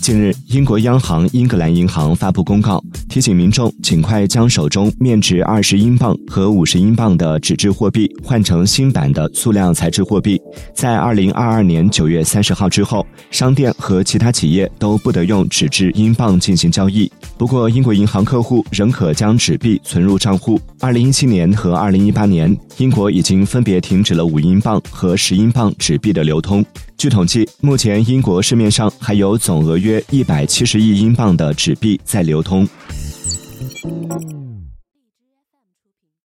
近日，英国央行英格兰银行发布公告，提醒民众尽快将手中面值二十英镑和五十英镑的纸质货币换成新版的塑料材质货币。在二零二二年九月三十号之后，商店和其他企业都不得用纸质英镑进行交易。不过，英国银行客户仍可将纸币存入账户。二零一七年和二零一八年，英国已经分别停止了五英镑和十英镑纸币的流通。据统计，目前英国市面上还有总额约一百七十亿英镑的纸币在流通。